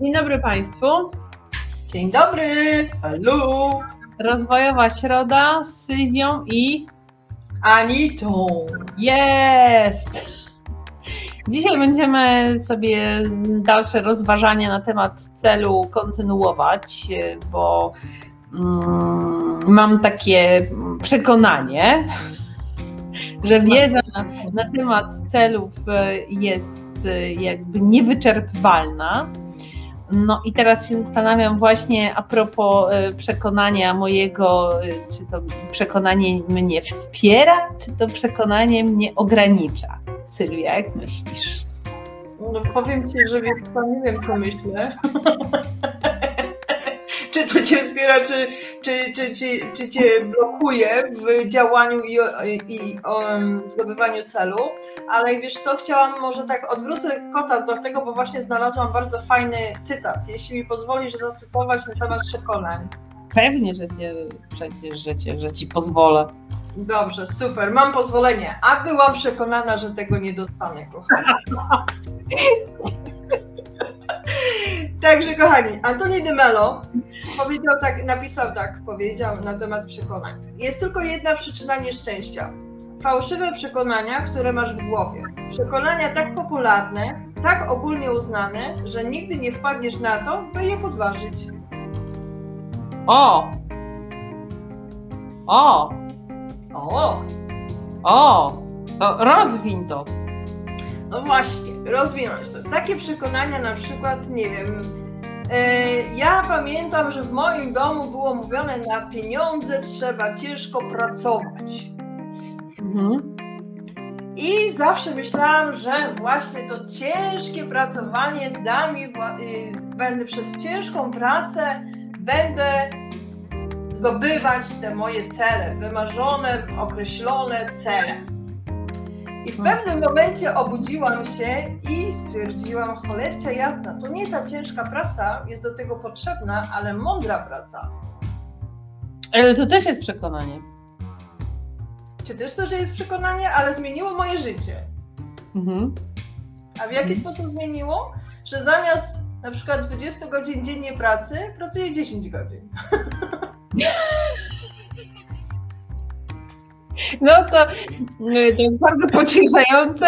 Dzień dobry Państwu. Dzień dobry, hallo. Rozwojowa Środa z Sylwią i Anitą. Jest! Dzisiaj będziemy sobie dalsze rozważania na temat celu kontynuować, bo mm, mam takie przekonanie, że wiedza na, na temat celów jest jakby niewyczerpywalna no i teraz się zastanawiam właśnie a propos y, przekonania mojego, y, czy to przekonanie mnie wspiera, czy to przekonanie mnie ogranicza. Sylwia, jak myślisz? No powiem Ci, że wiesz, nie wiem co myślę. to Cię wspiera, czy, czy, czy, czy, czy Cię blokuje w działaniu i, i, um, zdobywaniu celu. Ale wiesz co, chciałam może tak odwrócę kota do tego, bo właśnie znalazłam bardzo fajny cytat. Jeśli mi pozwolisz zacytować na temat przekonań. Pewnie, że cię przecież, że, cię, że ci pozwolę. Dobrze, super, mam pozwolenie. A byłam przekonana, że tego nie dostanę, kochana. Także kochani, Antoni de Mello powiedział tak, napisał tak, powiedział na temat przekonań. Jest tylko jedna przyczyna nieszczęścia. Fałszywe przekonania, które masz w głowie. Przekonania tak popularne, tak ogólnie uznane, że nigdy nie wpadniesz na to, by je podważyć. O! O! O! O! To rozwiń to. No właśnie, rozwinąć to. Takie przekonania na przykład, nie wiem, ja pamiętam, że w moim domu było mówione, na pieniądze trzeba ciężko pracować. Mhm. I zawsze myślałam, że właśnie to ciężkie pracowanie da mi, y, będę przez ciężką pracę, będę zdobywać te moje cele, wymarzone, określone cele. I w pewnym momencie obudziłam się i stwierdziłam, cholercia jasna, to nie ta ciężka praca jest do tego potrzebna, ale mądra praca. Ale to też jest przekonanie. Czy też to, że jest przekonanie, ale zmieniło moje życie. Mhm. A w jaki mhm. sposób zmieniło? Że zamiast na przykład 20 godzin dziennie pracy, pracuję 10 godzin. No to, y, to jest bardzo pocieszające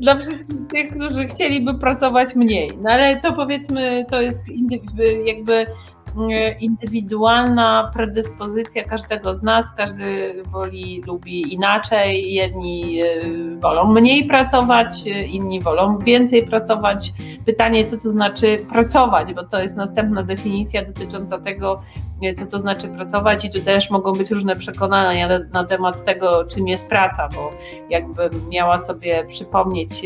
dla wszystkich tych, którzy chcieliby pracować mniej. No ale to powiedzmy, to jest jakby indywidualna predyspozycja każdego z nas, każdy woli, lubi inaczej. Jedni e, wolą mniej pracować, inni wolą więcej pracować. Pytanie, co to znaczy pracować, bo to jest następna definicja dotycząca tego, co to znaczy pracować, i tu też mogą być różne przekonania na, na temat tego, czym jest praca, bo jakbym miała sobie przypomnieć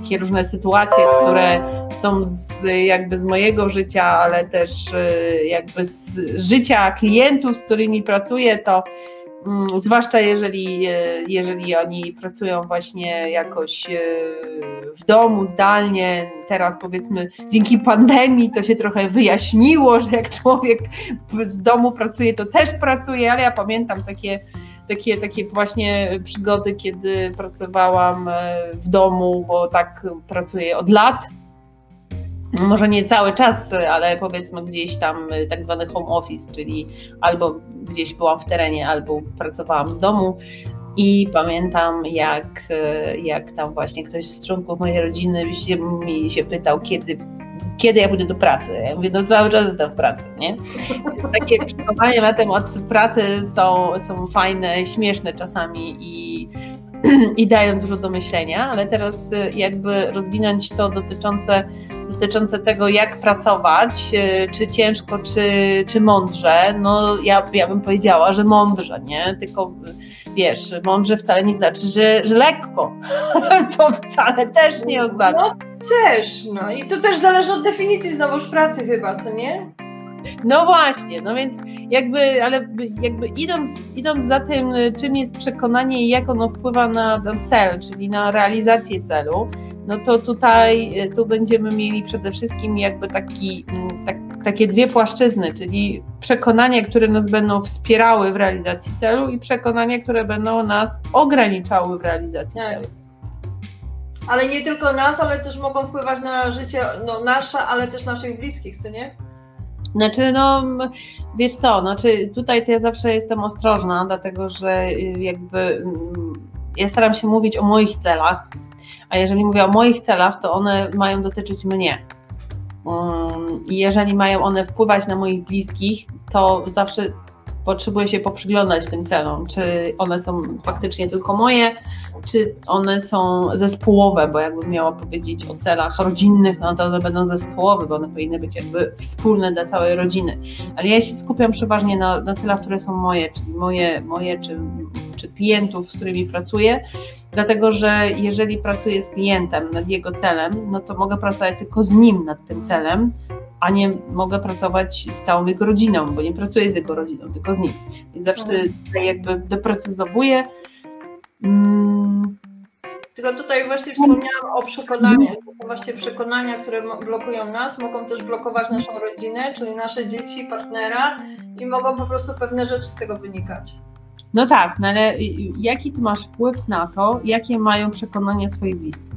takie różne sytuacje, które są z, jakby z mojego życia, ale też y, jakby z życia klientów, z którymi pracuję, to mm, zwłaszcza jeżeli, y, jeżeli oni pracują właśnie jakoś y, w domu, zdalnie, teraz powiedzmy dzięki pandemii to się trochę wyjaśniło, że jak człowiek z domu pracuje, to też pracuje, ale ja pamiętam takie takie, takie właśnie przygody, kiedy pracowałam e, w domu, bo tak pracuję od lat. Może nie cały czas, ale powiedzmy gdzieś tam e, tak zwany home office, czyli albo gdzieś byłam w terenie, albo pracowałam z domu. I pamiętam, jak, e, jak tam właśnie ktoś z członków mojej rodziny się, mi się pytał, kiedy kiedy ja pójdę do pracy. Ja mówię, no cały czas jestem w pracy, nie? Takie przekonania na temat pracy są, są fajne, śmieszne czasami i, i dają dużo do myślenia, ale teraz y, jakby rozwinąć to dotyczące, dotyczące tego, jak pracować, y, czy ciężko, czy, czy mądrze, no ja, ja bym powiedziała, że mądrze, nie? Tylko wiesz, mądrze wcale nie znaczy, że, że lekko. to wcale też nie oznacza. Też, no i to też zależy od definicji znowuż pracy chyba, co nie? No właśnie, no więc jakby, ale jakby idąc, idąc za tym, czym jest przekonanie i jak ono wpływa na, na cel, czyli na realizację celu, no to tutaj tu będziemy mieli przede wszystkim jakby taki, mm, tak, takie dwie płaszczyzny, czyli przekonania, które nas będą wspierały w realizacji celu i przekonania, które będą nas ograniczały w realizacji celu. Ale nie tylko nas, ale też mogą wpływać na życie no, nasze, ale też naszych bliskich, co nie? Znaczy, no wiesz co, znaczy tutaj to ja zawsze jestem ostrożna, dlatego że y, jakby mm, ja staram się mówić o moich celach, a jeżeli mówię o moich celach, to one mają dotyczyć mnie. Mm, I jeżeli mają one wpływać na moich bliskich, to zawsze potrzebuję się poprzyglądać tym celom, czy one są faktycznie tylko moje, czy one są zespołowe, bo jakbym miała powiedzieć o celach rodzinnych, no to one będą zespołowe, bo one powinny być jakby wspólne dla całej rodziny. Ale ja się skupiam przeważnie na, na celach, które są moje, czyli moje, moje czy, czy klientów, z którymi pracuję, dlatego że jeżeli pracuję z klientem nad jego celem, no to mogę pracować tylko z nim nad tym celem, a nie mogę pracować z całą jego rodziną, bo nie pracuję z jego rodziną, tylko z nim. Więc zawsze Mhm. tutaj jakby doprecyzowuję. Mm, Tylko tutaj właśnie wspomniałam o przekonaniach. To właśnie przekonania, które blokują nas, mogą też blokować naszą rodzinę, czyli nasze dzieci, partnera i mogą po prostu pewne rzeczy z tego wynikać. No tak, no ale jaki ty masz wpływ na to, jakie mają przekonania twoi bliscy?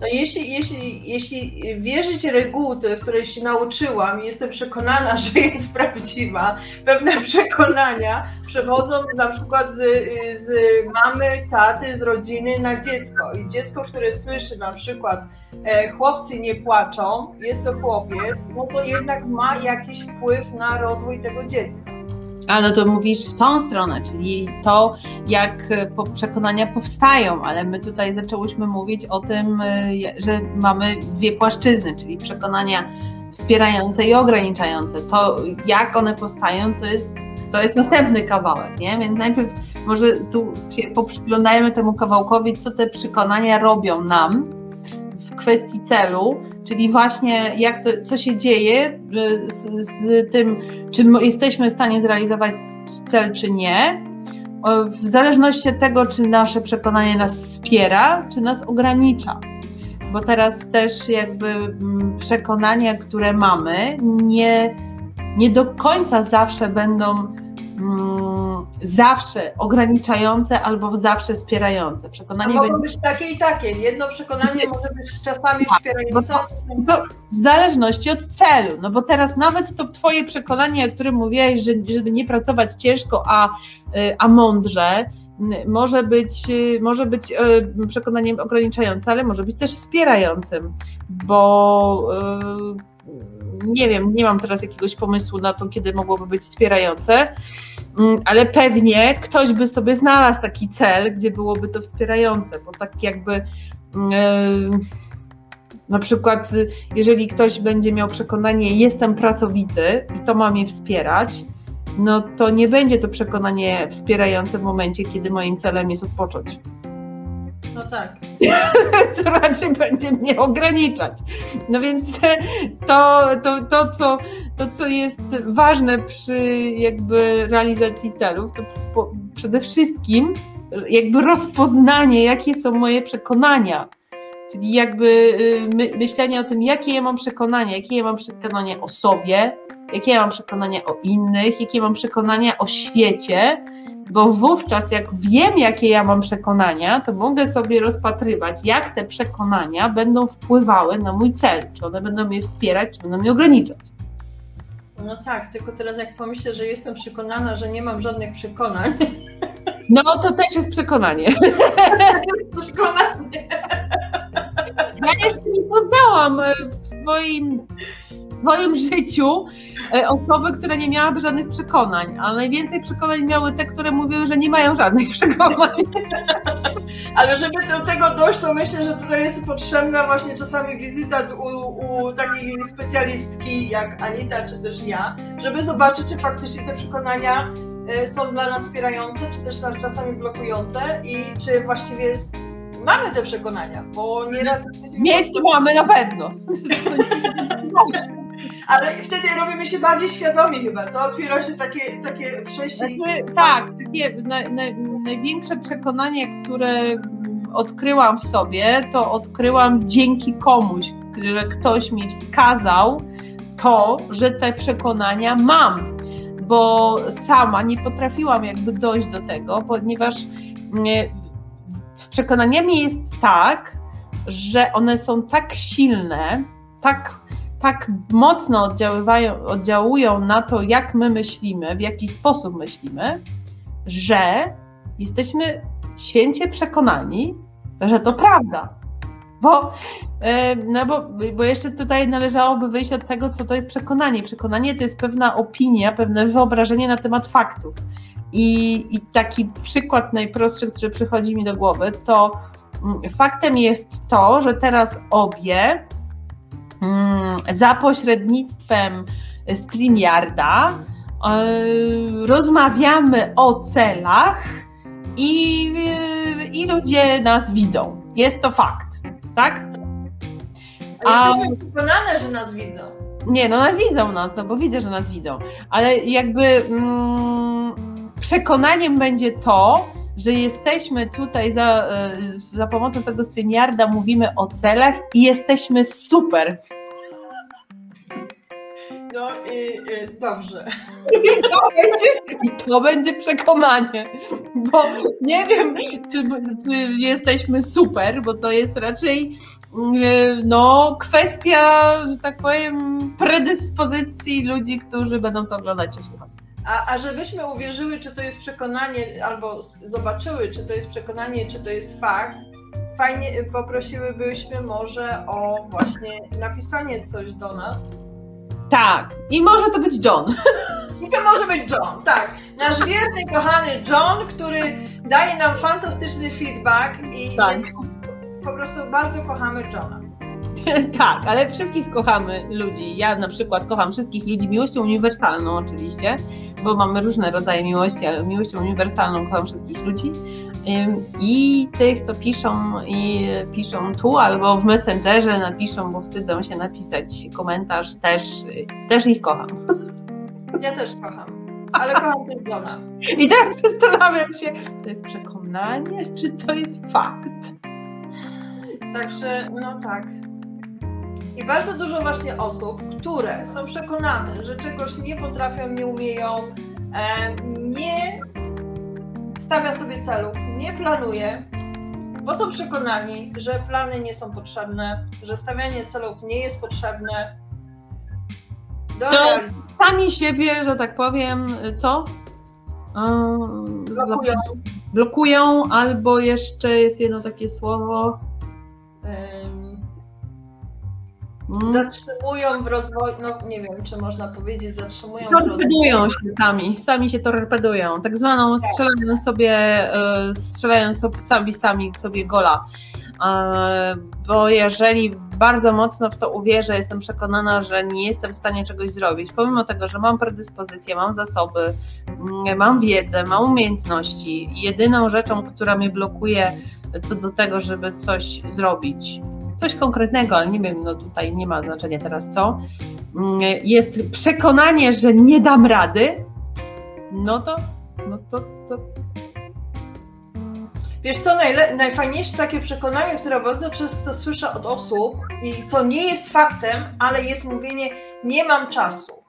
No jeśli, jeśli, jeśli wierzyć regułce, której się nauczyłam i jestem przekonana, że jest prawdziwa, pewne przekonania przechodzą na przykład z, z mamy, taty, z rodziny na dziecko. I dziecko, które słyszy na przykład e, chłopcy nie płaczą, jest to chłopiec, no to jednak ma jakiś wpływ na rozwój tego dziecka. A no to mówisz w tą stronę, czyli to, jak e, przekonania powstają, ale my tutaj zaczęłyśmy mówić o tym, e, że mamy dwie płaszczyzny, czyli przekonania wspierające i ograniczające. To, jak one powstają, to jest, to jest następny kawałek, nie? Więc najpierw może tu się poprzyglądajmy temu kawałkowi, co te przekonania robią nam kwestii celu, czyli właśnie jak to, co się dzieje e, z, z tym, czy my jesteśmy w stanie zrealizować cel, czy nie, w zależności od tego, czy nasze przekonanie nas wspiera, czy nas ogranicza. Bo teraz też jakby mm, przekonania, które mamy, nie, nie do końca zawsze będą mm, zawsze ograniczające albo zawsze wspierające. Przekonanie mogą będzie być takie i takie. Jedno przekonanie może być czasami Tak, wspierające, to- to w zależności od celu, no bo teraz nawet to twoje przekonanie, o którym mówiłaś, że, żeby nie pracować ciężko, a, y, a mądrze, może być, y, może być y, przekonaniem ograniczającym, ale może być też wspierającym, bo nie wiem, nie mam teraz jakiegoś pomysłu na to, kiedy mogłoby być wspierające, ale pewnie ktoś by sobie znalazł taki cel, gdzie byłoby to wspierające, bo tak jakby y, na przykład, jeżeli ktoś będzie miał przekonanie, jestem pracowity i to ma mnie wspierać, no to nie będzie to przekonanie wspierające w momencie, kiedy moim celem jest odpocząć. No tak. To raczej będzie mnie ograniczać. No więc e, to, to, to, co, to co jest ważne przy jakby realizacji celów, to po, przede wszystkim jakby rozpoznanie, jakie są moje przekonania. Czyli jakby y, my, myślenie o tym, jakie ja mam przekonania, jakie ja mam przekonania o sobie, jakie ja mam przekonania o innych, jakie mam przekonania o świecie, bo wówczas jak wiem, jakie ja mam przekonania, to mogę sobie rozpatrywać, jak te przekonania będą wpływały na mój cel, czy one będą mnie wspierać, czy będą mnie ograniczać. No tak, tylko teraz jak pomyślę, że jestem przekonana, że nie mam żadnych przekonań. No to też jest przekonanie. Przekonanie. Ja jeszcze nie poznałam e, w swoim, swoim życiu e, osoby, która nie miałaby żadnych przekonań, a najwięcej przekonań miały te, które mówiły, że nie mają żadnych przekonań. Ale żeby do tego dojść, to myślę, że tutaj jest potrzebna właśnie czasami wizyta u, u takiej specjalistki jak Anita czy też ja, żeby zobaczyć, czy faktycznie te przekonania y, są dla nas wspierające, czy też czasami blokujące i czy właściwie jest, mamy te przekonania, bo nieraz... Mieć mamy na pewno. Ale wtedy robimy się bardziej świadomi chyba, co? Otwiera się takie, takie przejście. Znaczy, tak, największe przekonanie, które odkryłam w sobie, to odkryłam dzięki komuś, że ktoś mi wskazał to, że te przekonania mam, bo sama nie potrafiłam jakby dojść do tego, ponieważ mm, z przekonaniami jest tak, że one są tak silne, tak, tak mocno oddziaływają, oddziałują na to, jak my myślimy, w jaki sposób myślimy, że jesteśmy święcie przekonani, że to prawda. Bo, e, no bo, bo jeszcze tutaj należałoby wyjść od tego, co to jest przekonanie. Przekonanie to jest pewna opinia, pewne wyobrażenie na temat faktów. I, i taki przykład najprostszy, który przychodzi mi do głowy, to mm, faktem jest to, że teraz obie za pośrednictwem StreamYarda yy, rozmawiamy o celach i, yy, i ludzie nas widzą. Jest to fakt tak? A jesteśmy przekonane, że nas widzą. Nie, no widzą nas, no bo widzę, że nas widzą, ale jakby mm, przekonaniem będzie to, że jesteśmy tutaj za, e, za pomocą tego syniarda, mówimy o celach i jesteśmy super. No i, i dobrze. I to, będzie, I to będzie przekonanie, bo nie wiem, czy, czy jesteśmy super, bo to jest raczej mm, no, kwestia, że tak powiem, predyspozycji ludzi, którzy będą to oglądać czy słuchać. A, a żebyśmy uwierzyły, czy to jest przekonanie, albo zobaczyły, czy to jest przekonanie, czy to jest fakt, fajnie poprosiłybyśmy może o właśnie napisanie coś do nas tak, i może to być John. I to może być John, tak. Nasz wierny, kochany John, który daje nam fantastyczny feedback i tak. jest, po prostu bardzo kochamy Johna. tak, ale wszystkich kochamy ludzi. Ja na przykład kocham wszystkich ludzi miłością uniwersalną oczywiście, bo mamy różne rodzaje miłości, ale miłością uniwersalną kocham wszystkich ludzi. I tych, co piszą i piszą tu albo w Messengerze napiszą, bo wstydzą się napisać komentarz, też, też ich kocham. Ja też kocham, ale kocham Dona. I teraz zastanawiam się, to jest przekonanie, czy to jest fakt? Także, no tak. I bardzo dużo właśnie osób, które są przekonane, że czegoś nie potrafią, nie umieją, nie stawia sobie celów, nie planuje, bo są przekonani, że plany nie są potrzebne, że stawianie celów nie jest potrzebne. Do to sami siebie, że tak powiem, co? blokują. blokują, albo jeszcze jest jedno takie słowo. Zatrzymują w rozwoju, no nie wiem, czy można powiedzieć, zatrzymują Torpedują się sami, sami się torpedują, tak zwaną tak. strzelają sobie, e, strzelają sobie sami, sami sobie gola. E, bo jeżeli bardzo mocno w to uwierzę, jestem przekonana, że nie jestem w stanie czegoś zrobić, pomimo tego, że mam predyspozycje, mam zasoby, mm, mam wiedzę, mam umiejętności, jedyną rzeczą, która mnie blokuje co do tego, żeby coś zrobić, coś konkretnego, ale nie wiem, no tutaj nie ma znaczenia teraz co, mm, jest przekonanie, że nie dam rady, no to, no to, to... Wiesz co, najle- najfajniejsze takie przekonanie, które bardzo często słyszę od osób i co nie jest faktem, ale jest mówienie nie mam czasu.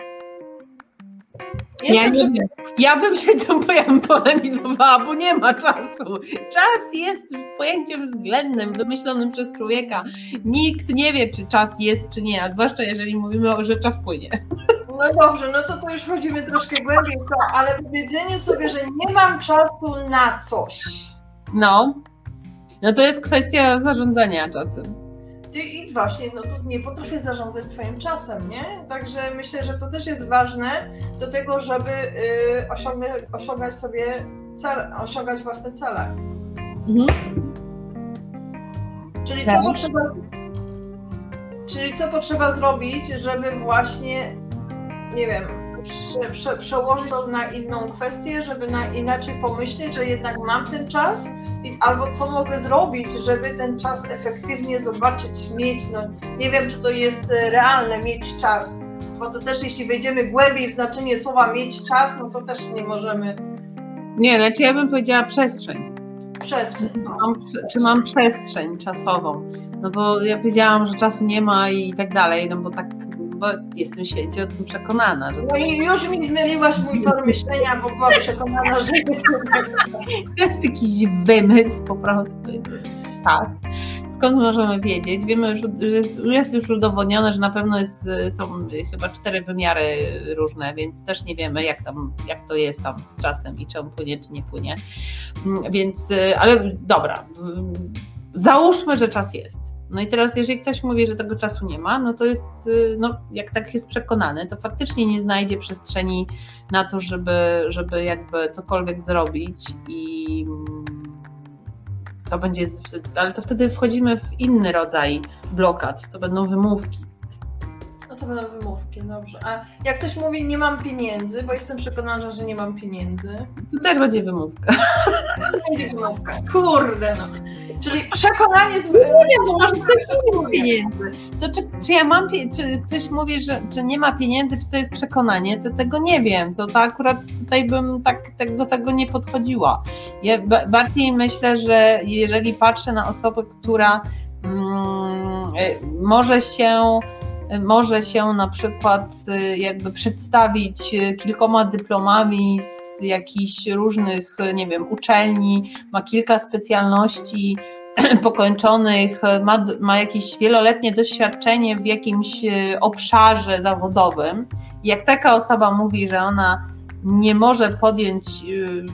Ja, nie wiem. ja bym się tym polemizowała, bo nie ma czasu. Czas jest pojęciem względnym, wymyślonym przez człowieka. Nikt nie wie, czy czas jest, czy nie, a zwłaszcza jeżeli mówimy, że czas płynie. No dobrze, no to, to już wchodzimy troszkę głębiej, to, ale powiedzenie sobie, że nie mam czasu na coś. No, no to jest kwestia zarządzania czasem. I właśnie, no to nie potrafię zarządzać swoim czasem, nie? Także myślę, że to też jest ważne do tego, żeby y, osiągnąć, osiągać sobie cele, osiągać własne cele. Mhm. Czyli tak. co potrzeba Czyli co potrzeba zrobić, żeby właśnie, nie wiem, prze, prze, przełożyć to na inną kwestię, żeby na inaczej pomyśleć, że jednak mam ten czas, albo co mogę zrobić, żeby ten czas efektywnie zobaczyć, mieć. No, nie wiem, czy to jest e, realne mieć czas, bo to też jeśli wejdziemy głębiej w znaczenie słowa mieć czas, no to też nie możemy. Nie, znaczy ja bym powiedziała przestrzeń. Przestrzeń. No. Mam, czy mam przestrzeń czasową? No bo ja powiedziałam, że czasu nie ma i tak dalej, no bo tak bo jestem święcie o tym przekonana. Że... No i już mi zmieniłaś mój tor myślenia, bo byłam przekonana, że jest to jest jakiś wymysł po prostu. Czas. skąd możemy wiedzieć? Wiemy już, że jest, jest już udowodnione, że na pewno jest, są chyba cztery wymiary różne, więc też nie wiemy, jak, tam, jak to jest tam z czasem i czy on płynie, czy nie płynie. Mm, więc, ale dobra, załóżmy, że czas jest. No i teraz, jeżeli ktoś mówi, że tego czasu nie ma, no to jest, no, jak tak jest przekonany, to faktycznie nie znajdzie przestrzeni na to, żeby, żeby jakby cokolwiek zrobić i to będzie, ale to wtedy wchodzimy w inny rodzaj blokad, to będą wymówki. No to będą wymówki, dobrze. A jak ktoś mówi, nie mam pieniędzy, bo jestem przekonana, że nie mam pieniędzy. To też będzie wymówka. Będzie wymówka. Kurde no. Czyli przekonanie z... Nie wiem, bo może ktoś nie ma pieniędzy. To czy, czy ja mam, czy ktoś mówi, że, że nie ma pieniędzy, czy to jest przekonanie, to tego nie wiem. To, to akurat tutaj bym tak, tak do tego nie podchodziła. Ja bardziej myślę, że jeżeli patrzę na osobę, która mm, y, może się może się na przykład y, jakby przedstawić y, kilkoma dyplomami z jakichś różnych, nie wiem, uczelni, ma kilka specjalności pokończonych, ma, ma jakieś wieloletnie doświadczenie w jakimś y, obszarze zawodowym. Jak taka osoba mówi, że ona nie może podjąć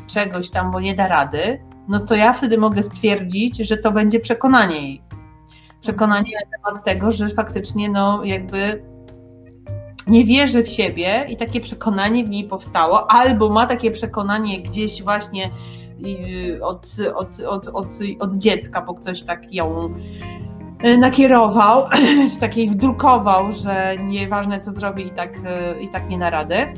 czegoś tam, bo nie da rady, no to ja wtedy mogę stwierdzić, że to będzie przekonanie jej przekonanie na temat tego, że faktycznie no jakby nie wierzy w siebie i takie przekonanie w niej powstało, albo ma takie przekonanie gdzieś właśnie y, od, od, od, od, od dziecka, bo ktoś tak ją y, nakierował, czy takiej wdrukował, że nieważne co zrobi i tak, y, i tak nie na radę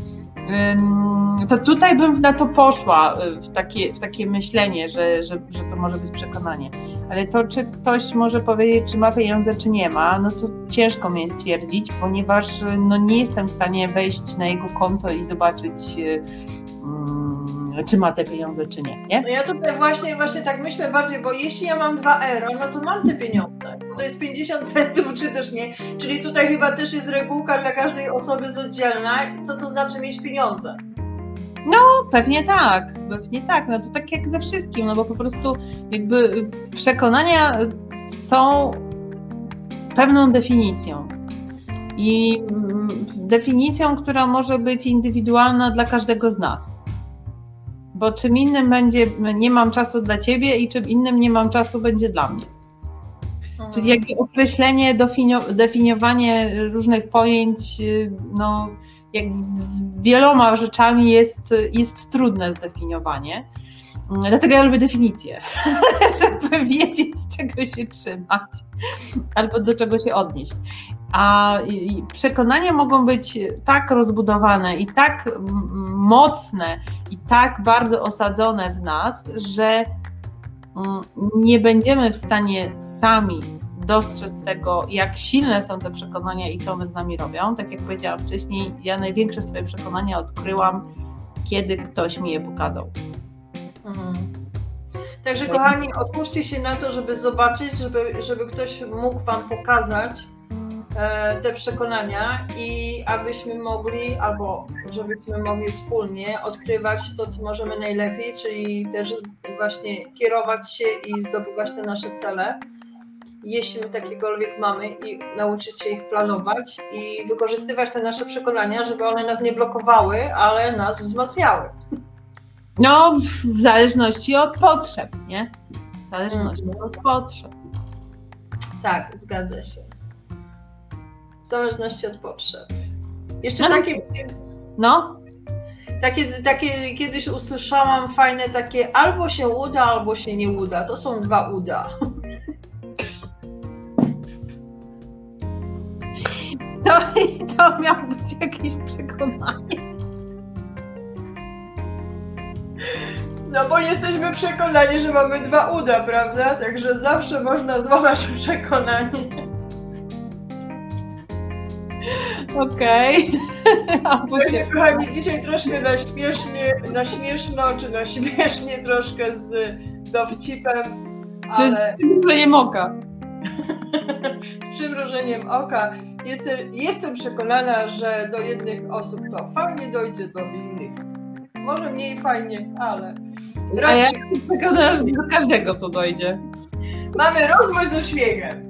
to tutaj bym na to poszła, y, w takie, w takie myślenie, że, że, że to może być przekonanie. Ale to, czy ktoś może powiedzieć, czy ma pieniądze, czy nie ma, no to ciężko mi jest stwierdzić, ponieważ no, nie jestem w stanie wejść na jego konto i zobaczyć. Czy ma te pieniądze, czy nie, nie? No ja tutaj właśnie, właśnie tak myślę bardziej, bo jeśli ja mam 2 euro, no to mam te pieniądze. To jest 50 centów, czy też nie. Czyli tutaj chyba też jest regułka dla każdej osoby z oddzielna, co to znaczy mieć pieniądze. No, pewnie tak, pewnie tak. No to tak jak ze wszystkim, no bo po prostu jakby przekonania są pewną definicją. I mm, definicją, która może być indywidualna dla każdego z nas bo czym innym będzie nie mam czasu dla ciebie i czym innym nie mam czasu będzie dla mnie. Mhm. Czyli jakby określenie, definiowanie różnych pojęć, y, no, jak z wieloma rzeczami jest, jest trudne zdefiniowanie. Dlatego ja lubię definicję, żeby wiedzieć, czego się trzymać albo do czego się odnieść. A przekonania mogą być tak rozbudowane i tak mocne i tak bardzo osadzone w nas, że mm, nie będziemy w stanie sami dostrzec tego, jak silne są te przekonania i co one z nami robią. Tak jak powiedziałam wcześniej, ja największe swoje przekonania odkryłam, kiedy ktoś mi je pokazał. Mhm. Także kochani, otwórzcie się na to, żeby zobaczyć, żeby, żeby ktoś mógł Wam pokazać, te przekonania i abyśmy mogli, albo żebyśmy mogli wspólnie odkrywać to, co możemy najlepiej, czyli też właśnie kierować się i zdobywać te nasze cele, jeśli my takiekolwiek mamy i nauczyć się ich planować i wykorzystywać te nasze przekonania, żeby one nas nie blokowały, ale nas wzmacniały. No, w zależności od potrzeb, nie? W zależności mm. od potrzeb. Tak, zgadza się w zależności od potrzeb. Jeszcze no. takie. No. Takie, takie kiedyś usłyszałam fajne takie albo się uda, albo się nie uda. To są dwa uda. To, to miało być jakieś przekonanie. No bo jesteśmy przekonani, że mamy dwa uda, prawda? Także zawsze można złamać przekonanie. Okej. Okay. Kochani, dzisiaj troszkę na śmiesznie, na śmieszno, czy na śmiesznie troszkę z dowcipem. Czy ale... z przymrużeniem oka? z przymrużeniem oka. Jestem, jestem przekonana, że do jednych osób to fajnie dojdzie, do innych może mniej fajnie, ale... A ja do każdego to dojdzie. Mamy rozwój z uśmiechem.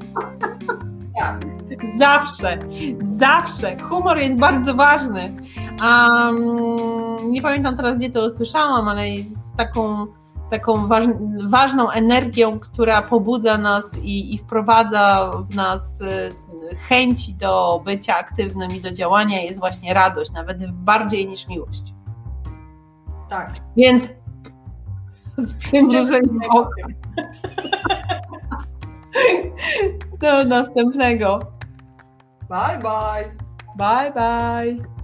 Zawsze, zawsze. Humor jest bardzo ważny. Um, nie pamiętam teraz, gdzie to usłyszałam, ale jest taką, taką waż, ważną energią, która pobudza nas i, i wprowadza w nas y, chęci do bycia aktywnym i do działania, jest właśnie radość, nawet bardziej niż miłość. Tak. Więc z przymrużeniem oka. Do następnego. Bye bye. Bye, bye.